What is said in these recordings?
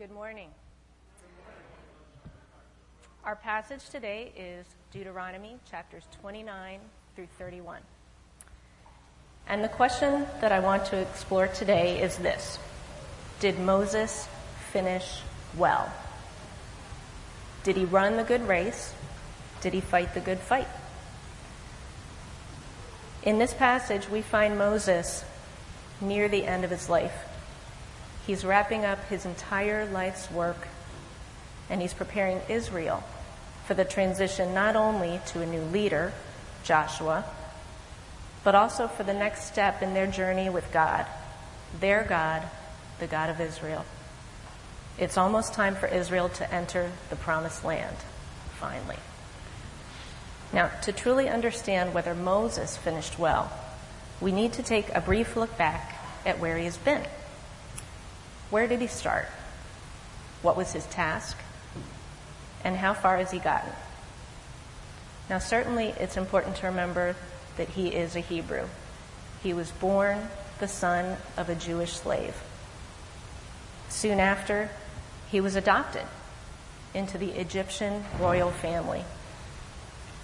Good morning. Our passage today is Deuteronomy chapters 29 through 31. And the question that I want to explore today is this Did Moses finish well? Did he run the good race? Did he fight the good fight? In this passage, we find Moses near the end of his life. He's wrapping up his entire life's work and he's preparing Israel for the transition not only to a new leader, Joshua, but also for the next step in their journey with God, their God, the God of Israel. It's almost time for Israel to enter the promised land, finally. Now, to truly understand whether Moses finished well, we need to take a brief look back at where he has been. Where did he start? What was his task? And how far has he gotten? Now, certainly it's important to remember that he is a Hebrew. He was born the son of a Jewish slave. Soon after, he was adopted into the Egyptian royal family.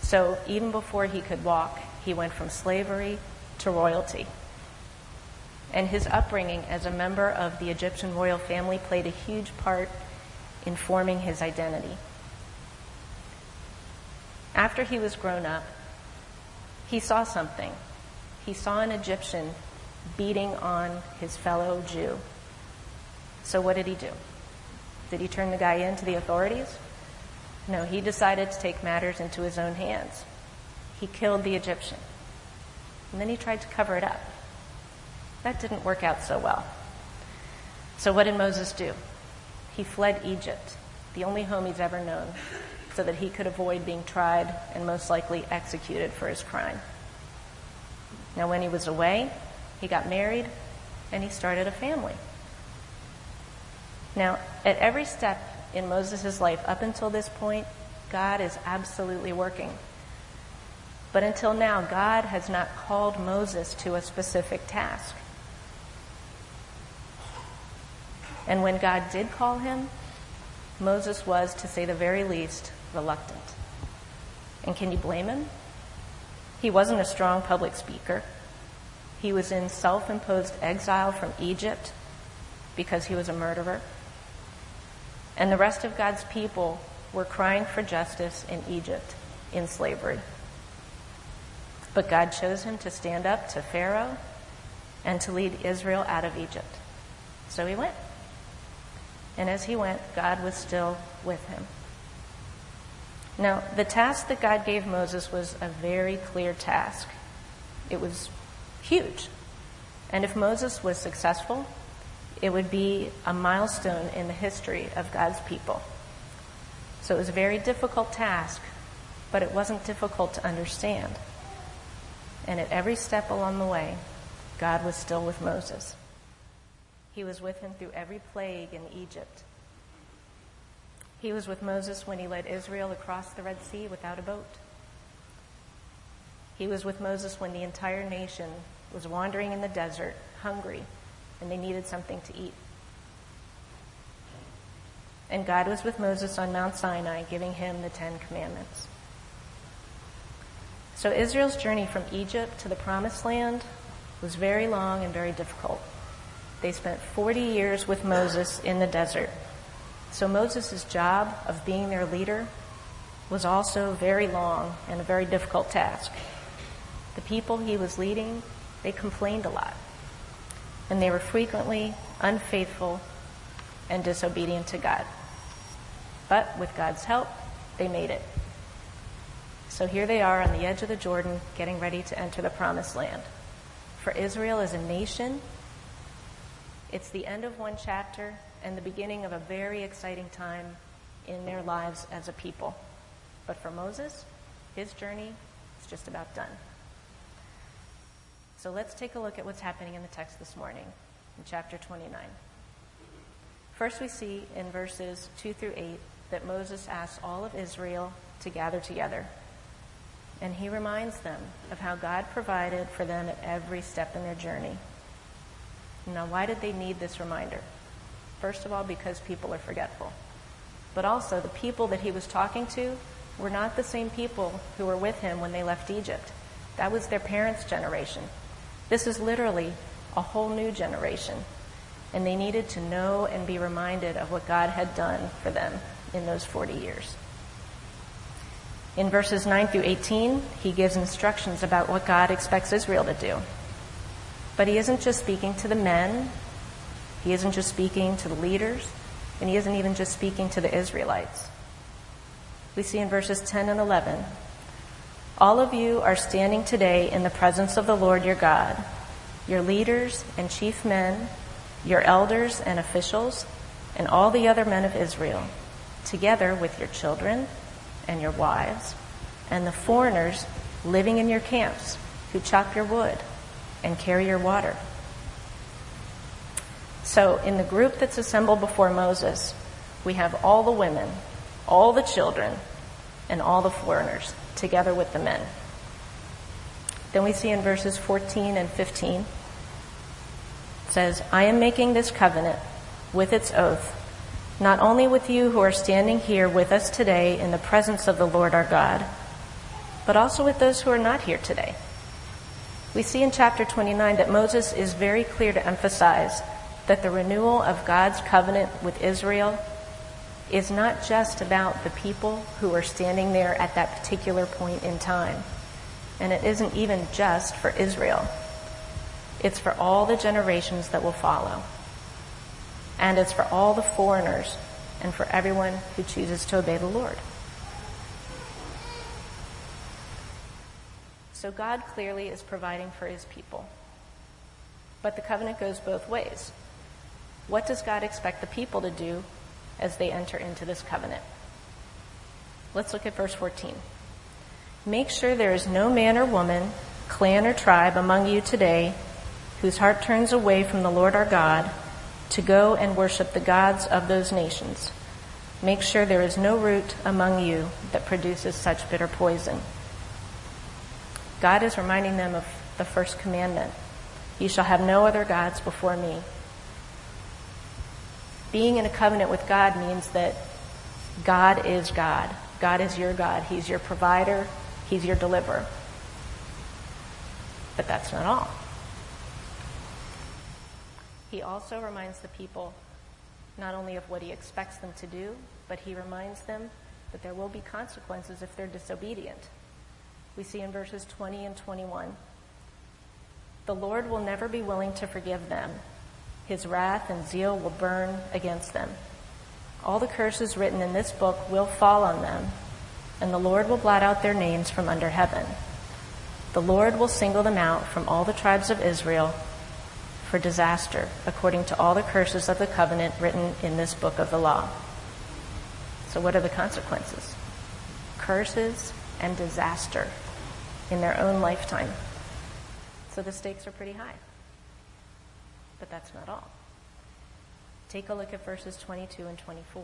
So even before he could walk, he went from slavery to royalty. And his upbringing as a member of the Egyptian royal family played a huge part in forming his identity. After he was grown up, he saw something. He saw an Egyptian beating on his fellow Jew. So what did he do? Did he turn the guy in to the authorities? No, he decided to take matters into his own hands. He killed the Egyptian. And then he tried to cover it up. That didn't work out so well. So what did Moses do? He fled Egypt, the only home he's ever known, so that he could avoid being tried and most likely executed for his crime. Now, when he was away, he got married and he started a family. Now, at every step in Moses' life up until this point, God is absolutely working. But until now, God has not called Moses to a specific task. And when God did call him, Moses was, to say the very least, reluctant. And can you blame him? He wasn't a strong public speaker. He was in self imposed exile from Egypt because he was a murderer. And the rest of God's people were crying for justice in Egypt in slavery. But God chose him to stand up to Pharaoh and to lead Israel out of Egypt. So he went. And as he went, God was still with him. Now, the task that God gave Moses was a very clear task. It was huge. And if Moses was successful, it would be a milestone in the history of God's people. So it was a very difficult task, but it wasn't difficult to understand. And at every step along the way, God was still with Moses. He was with him through every plague in Egypt. He was with Moses when he led Israel across the Red Sea without a boat. He was with Moses when the entire nation was wandering in the desert, hungry, and they needed something to eat. And God was with Moses on Mount Sinai, giving him the Ten Commandments. So Israel's journey from Egypt to the Promised Land was very long and very difficult. They spent 40 years with Moses in the desert. So Moses' job of being their leader was also very long and a very difficult task. The people he was leading, they complained a lot. And they were frequently unfaithful and disobedient to God. But with God's help, they made it. So here they are on the edge of the Jordan, getting ready to enter the promised land. For Israel as a nation, it's the end of one chapter and the beginning of a very exciting time in their lives as a people. But for Moses, his journey is just about done. So let's take a look at what's happening in the text this morning in chapter 29. First, we see in verses 2 through 8 that Moses asks all of Israel to gather together. And he reminds them of how God provided for them at every step in their journey. Now, why did they need this reminder? first of all, because people are forgetful. But also, the people that he was talking to were not the same people who were with him when they left Egypt. That was their parents' generation. This is literally a whole new generation. And they needed to know and be reminded of what God had done for them in those 40 years. In verses 9 through 18, he gives instructions about what God expects Israel to do. But he isn't just speaking to the men, he isn't just speaking to the leaders, and he isn't even just speaking to the Israelites. We see in verses 10 and 11 All of you are standing today in the presence of the Lord your God, your leaders and chief men, your elders and officials, and all the other men of Israel, together with your children and your wives, and the foreigners living in your camps who chop your wood and carry your water. So, in the group that's assembled before Moses, we have all the women, all the children, and all the foreigners, together with the men. Then we see in verses 14 and 15, it says, I am making this covenant with its oath not only with you who are standing here with us today in the presence of the Lord our God, but also with those who are not here today. We see in chapter 29 that Moses is very clear to emphasize that the renewal of God's covenant with Israel is not just about the people who are standing there at that particular point in time. And it isn't even just for Israel. It's for all the generations that will follow and it's for all the foreigners and for everyone who chooses to obey the Lord. So God clearly is providing for his people. But the covenant goes both ways. What does God expect the people to do as they enter into this covenant? Let's look at verse 14. Make sure there is no man or woman, clan or tribe among you today whose heart turns away from the Lord our God to go and worship the gods of those nations. Make sure there is no root among you that produces such bitter poison. God is reminding them of the first commandment. You shall have no other gods before me. Being in a covenant with God means that God is God. God is your God. He's your provider. He's your deliverer. But that's not all. He also reminds the people not only of what he expects them to do, but he reminds them that there will be consequences if they're disobedient. We see in verses 20 and 21 The Lord will never be willing to forgive them. His wrath and zeal will burn against them. All the curses written in this book will fall on them, and the Lord will blot out their names from under heaven. The Lord will single them out from all the tribes of Israel for disaster, according to all the curses of the covenant written in this book of the law. So, what are the consequences? Curses and disaster in their own lifetime. So, the stakes are pretty high. But that's not all. Take a look at verses 22 and 24.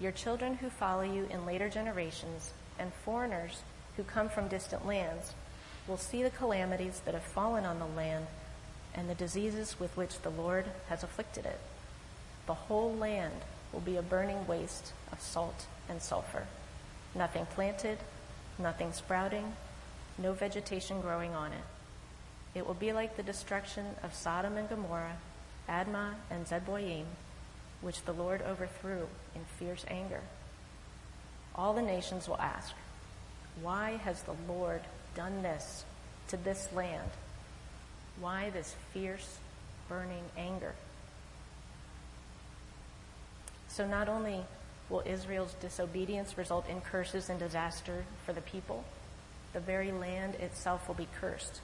Your children who follow you in later generations and foreigners who come from distant lands will see the calamities that have fallen on the land and the diseases with which the Lord has afflicted it. The whole land will be a burning waste of salt and sulfur. Nothing planted, nothing sprouting, no vegetation growing on it. It will be like the destruction of Sodom and Gomorrah, Admah and Zeboim, which the Lord overthrew in fierce anger. All the nations will ask, Why has the Lord done this to this land? Why this fierce, burning anger? So, not only will Israel's disobedience result in curses and disaster for the people, the very land itself will be cursed.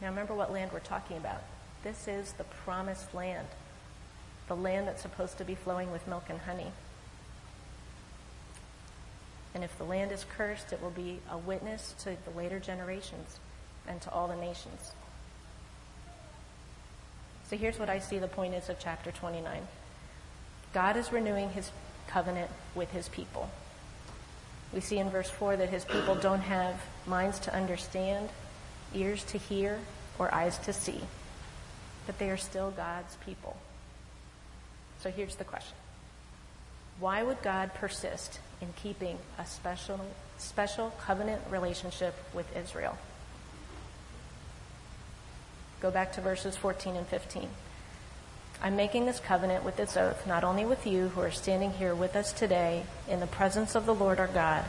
Now, remember what land we're talking about. This is the promised land, the land that's supposed to be flowing with milk and honey. And if the land is cursed, it will be a witness to the later generations and to all the nations. So here's what I see the point is of chapter 29 God is renewing his covenant with his people. We see in verse 4 that his people don't have minds to understand, ears to hear, or eyes to see, but they are still God's people. So here's the question. Why would God persist in keeping a special, special covenant relationship with Israel? Go back to verses 14 and 15. I'm making this covenant with this oath, not only with you who are standing here with us today in the presence of the Lord our God,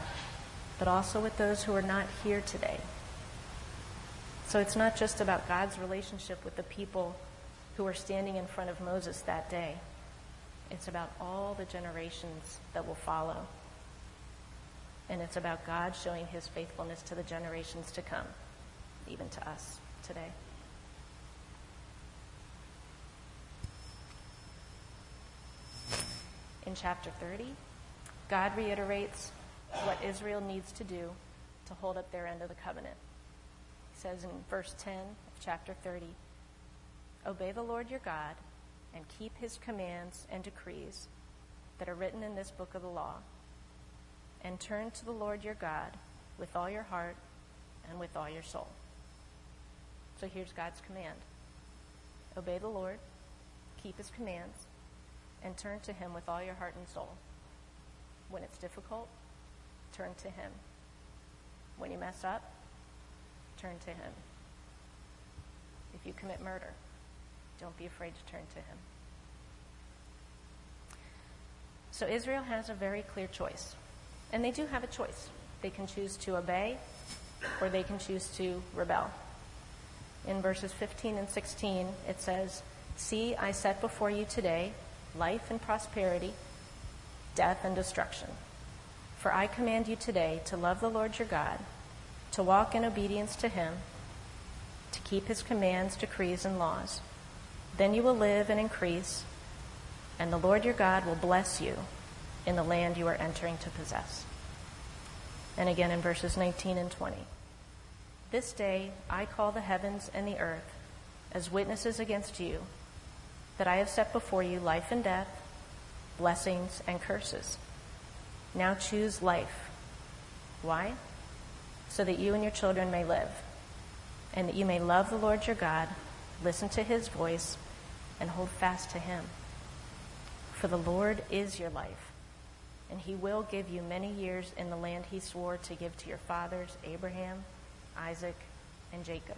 but also with those who are not here today. So it's not just about God's relationship with the people who are standing in front of Moses that day. It's about all the generations that will follow. And it's about God showing his faithfulness to the generations to come, even to us today. In chapter 30, God reiterates what Israel needs to do to hold up their end of the covenant. He says in verse 10 of chapter 30, Obey the Lord your God and keep his commands and decrees that are written in this book of the law, and turn to the Lord your God with all your heart and with all your soul. So here's God's command Obey the Lord, keep his commands, and turn to him with all your heart and soul. When it's difficult, turn to him. When you mess up, turn to him. If you commit murder, don't be afraid to turn to him. So Israel has a very clear choice. And they do have a choice. They can choose to obey or they can choose to rebel. In verses 15 and 16, it says, See, I set before you today life and prosperity, death and destruction. For I command you today to love the Lord your God, to walk in obedience to him, to keep his commands, decrees, and laws then you will live and increase, and the Lord your God will bless you in the land you are entering to possess. And again in verses 19 and 20. This day I call the heavens and the earth as witnesses against you that I have set before you life and death, blessings and curses. Now choose life. Why? So that you and your children may live, and that you may love the Lord your God, listen to his voice, and hold fast to him. For the Lord is your life, and he will give you many years in the land he swore to give to your fathers, Abraham, Isaac, and Jacob.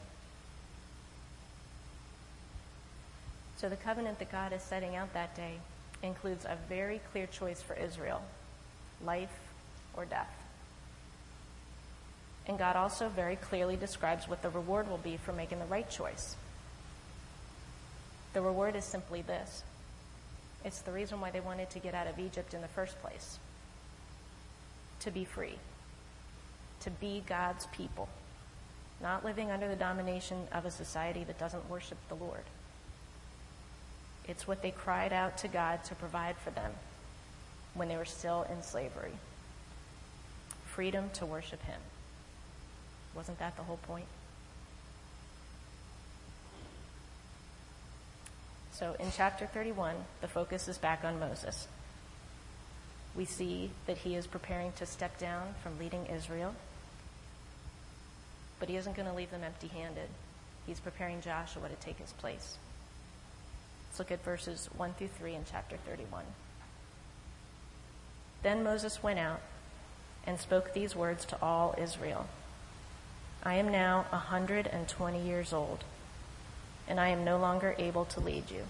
So the covenant that God is setting out that day includes a very clear choice for Israel life or death. And God also very clearly describes what the reward will be for making the right choice. The reward is simply this it's the reason why they wanted to get out of Egypt in the first place to be free, to be God's people, not living under the domination of a society that doesn't worship the Lord. It's what they cried out to God to provide for them when they were still in slavery freedom to worship Him. Wasn't that the whole point? So in chapter 31, the focus is back on Moses. We see that he is preparing to step down from leading Israel, but he isn't going to leave them empty handed. He's preparing Joshua to take his place. Let's look at verses 1 through 3 in chapter 31. Then Moses went out and spoke these words to all Israel I am now a 120 years old and I am no longer able to lead you.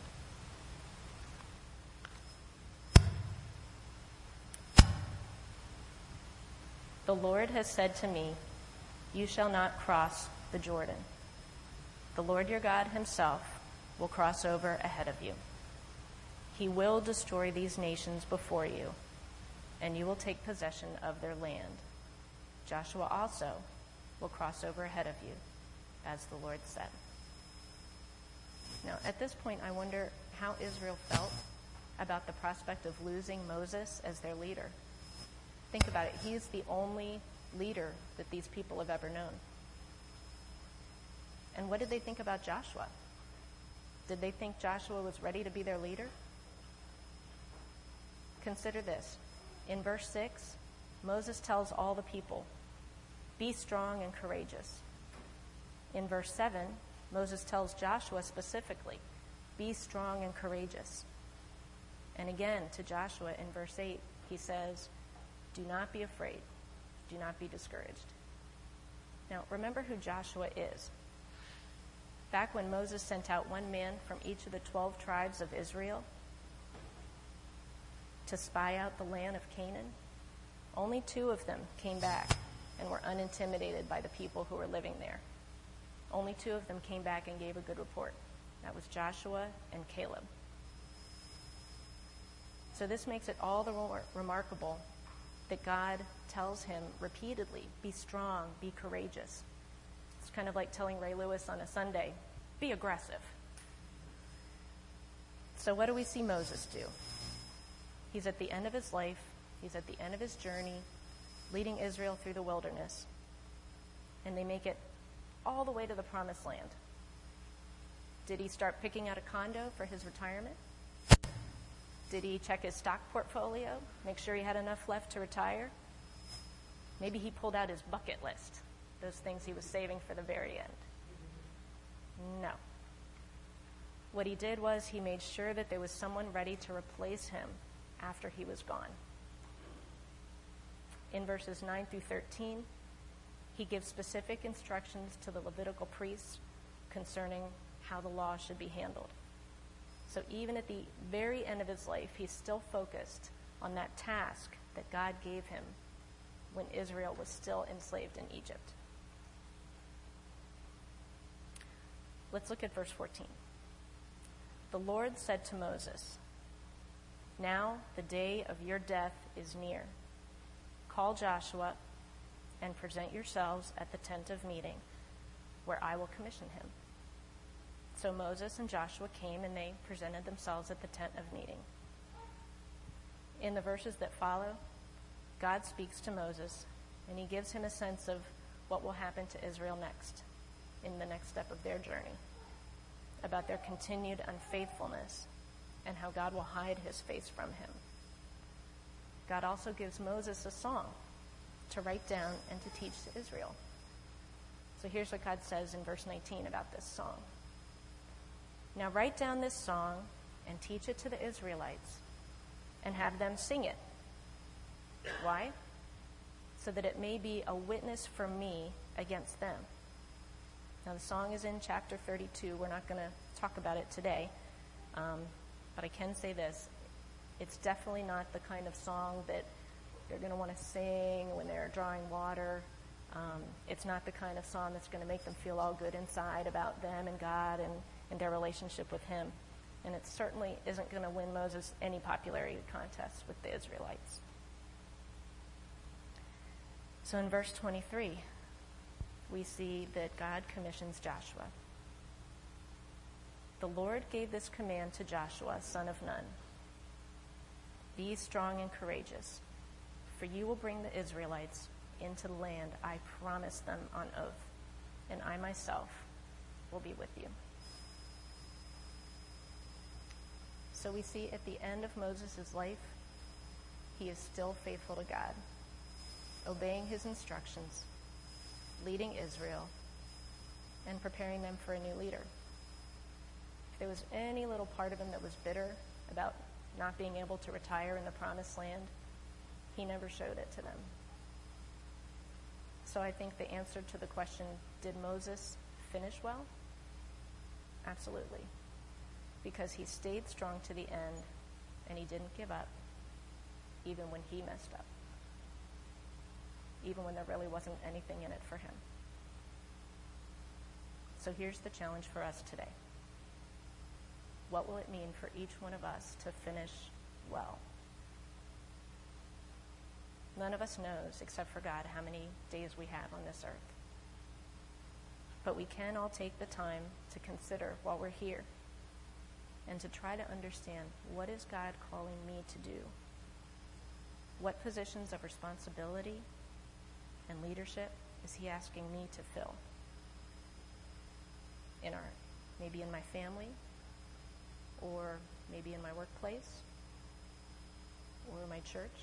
The Lord has said to me, You shall not cross the Jordan. The Lord your God himself will cross over ahead of you. He will destroy these nations before you, and you will take possession of their land. Joshua also will cross over ahead of you, as the Lord said. Now, at this point, I wonder how Israel felt about the prospect of losing Moses as their leader. Think about it. He's the only leader that these people have ever known. And what did they think about Joshua? Did they think Joshua was ready to be their leader? Consider this. In verse 6, Moses tells all the people, Be strong and courageous. In verse 7, Moses tells Joshua specifically, Be strong and courageous. And again, to Joshua in verse 8, he says, Do not be afraid. Do not be discouraged. Now, remember who Joshua is. Back when Moses sent out one man from each of the 12 tribes of Israel to spy out the land of Canaan, only two of them came back and were unintimidated by the people who were living there. Only two of them came back and gave a good report. That was Joshua and Caleb. So this makes it all the more remarkable that God tells him repeatedly be strong, be courageous. It's kind of like telling Ray Lewis on a Sunday be aggressive. So, what do we see Moses do? He's at the end of his life, he's at the end of his journey, leading Israel through the wilderness. And they make it all the way to the promised land. Did he start picking out a condo for his retirement? Did he check his stock portfolio, make sure he had enough left to retire? Maybe he pulled out his bucket list, those things he was saving for the very end. No. What he did was he made sure that there was someone ready to replace him after he was gone. In verses 9 through 13, he gives specific instructions to the Levitical priests concerning how the law should be handled. So even at the very end of his life, he's still focused on that task that God gave him when Israel was still enslaved in Egypt. Let's look at verse 14. The Lord said to Moses, Now the day of your death is near. Call Joshua and present yourselves at the tent of meeting, where I will commission him. So Moses and Joshua came and they presented themselves at the tent of meeting. In the verses that follow, God speaks to Moses and he gives him a sense of what will happen to Israel next, in the next step of their journey, about their continued unfaithfulness and how God will hide his face from him. God also gives Moses a song to write down and to teach to Israel. So here's what God says in verse 19 about this song. Now write down this song and teach it to the Israelites and have them sing it. Why? So that it may be a witness for me against them. Now, the song is in chapter 32. We're not going to talk about it today. Um, but I can say this it's definitely not the kind of song that they're going to want to sing when they're drawing water. Um, it's not the kind of song that's going to make them feel all good inside about them and God and in their relationship with him. And it certainly isn't going to win Moses any popularity contests with the Israelites. So in verse 23, we see that God commissions Joshua. The Lord gave this command to Joshua, son of Nun Be strong and courageous, for you will bring the Israelites into the land I promised them on oath, and I myself will be with you. So we see at the end of Moses' life, he is still faithful to God, obeying his instructions, leading Israel, and preparing them for a new leader. If there was any little part of him that was bitter about not being able to retire in the promised land, he never showed it to them. So I think the answer to the question, did Moses finish well? Absolutely because he stayed strong to the end and he didn't give up, even when he messed up, even when there really wasn't anything in it for him. So here's the challenge for us today. What will it mean for each one of us to finish well? None of us knows, except for God, how many days we have on this earth. But we can all take the time to consider while we're here and to try to understand what is God calling me to do? What positions of responsibility and leadership is he asking me to fill? In our maybe in my family or maybe in my workplace or my church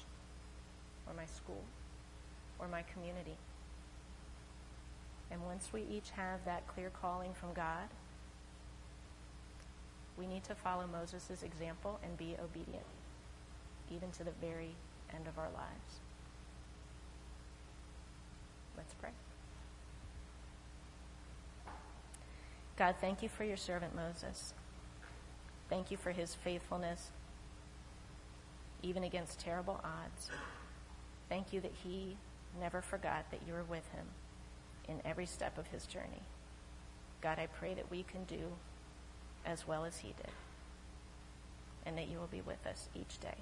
or my school or my community. And once we each have that clear calling from God, we need to follow Moses' example and be obedient. even to the very end of our lives. Let's pray. God, thank you for your servant Moses. Thank you for his faithfulness, even against terrible odds. Thank you that he never forgot that you were with him in every step of his journey. God, I pray that we can do as well as he did, and that you will be with us each day.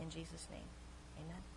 In Jesus' name, amen.